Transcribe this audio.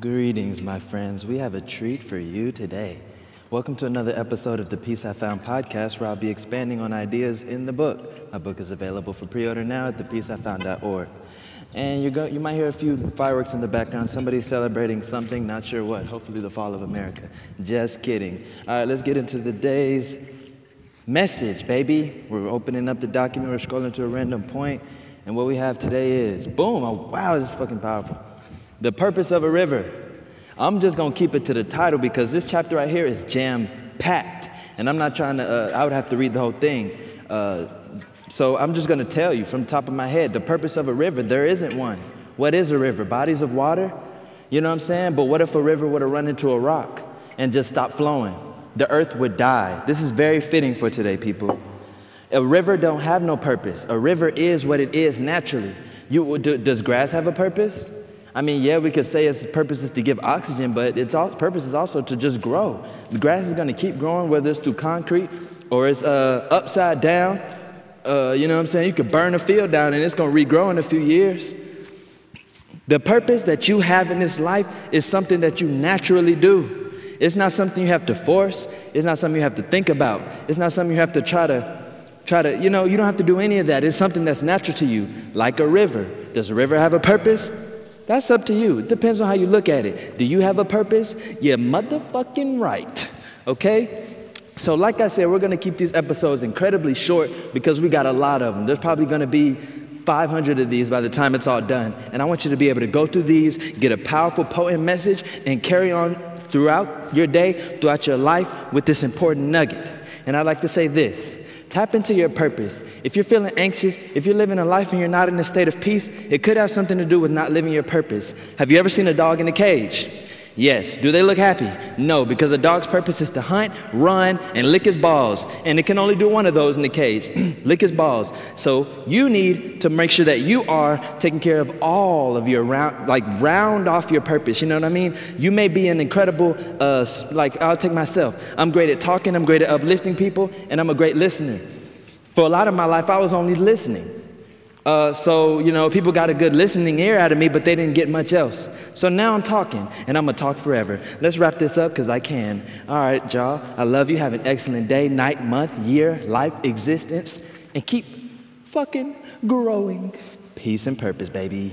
Greetings, my friends. We have a treat for you today. Welcome to another episode of the Peace I Found podcast, where I'll be expanding on ideas in the book. My book is available for pre order now at thepeaceIfound.org. And you go, you might hear a few fireworks in the background. Somebody's celebrating something, not sure what. Hopefully, the fall of America. Just kidding. All right, let's get into the day's message, baby. We're opening up the document, we're scrolling to a random point, and what we have today is boom, oh, wow, this is fucking powerful. The purpose of a river. I'm just gonna keep it to the title because this chapter right here is jam packed. And I'm not trying to, uh, I would have to read the whole thing. Uh, so I'm just gonna tell you from the top of my head the purpose of a river, there isn't one. What is a river? Bodies of water? You know what I'm saying? But what if a river were to run into a rock and just stop flowing? The earth would die. This is very fitting for today, people. A river don't have no purpose. A river is what it is naturally. You, do, does grass have a purpose? I mean, yeah, we could say its purpose is to give oxygen, but its purpose is also to just grow. The grass is going to keep growing, whether it's through concrete or it's uh, upside down. Uh, you know what I'm saying? You could burn a field down and it's going to regrow in a few years. The purpose that you have in this life is something that you naturally do. It's not something you have to force. It's not something you have to think about. It's not something you have to try to try to, you know, you don't have to do any of that. It's something that's natural to you, like a river. Does a river have a purpose? That's up to you. It depends on how you look at it. Do you have a purpose? You're motherfucking right. Okay? So, like I said, we're gonna keep these episodes incredibly short because we got a lot of them. There's probably gonna be 500 of these by the time it's all done. And I want you to be able to go through these, get a powerful, potent message, and carry on throughout your day, throughout your life with this important nugget. And I'd like to say this Tap into your purpose. If you're feeling anxious, if you're living a life and you're not in a state of peace, it could have something to do with not living your purpose. Have you ever seen a dog in a cage? Yes. Do they look happy? No, because a dog's purpose is to hunt, run, and lick his balls. And it can only do one of those in the cage lick his balls. So you need to make sure that you are taking care of all of your round, like round off your purpose. You know what I mean? You may be an incredible, uh, like, I'll take myself. I'm great at talking, I'm great at uplifting people, and I'm a great listener. For a lot of my life, I was only listening. Uh, so, you know, people got a good listening ear out of me, but they didn't get much else. So now I'm talking, and I'm gonna talk forever. Let's wrap this up because I can. All right, y'all. I love you. Have an excellent day, night, month, year, life, existence, and keep fucking growing. Peace and purpose, baby.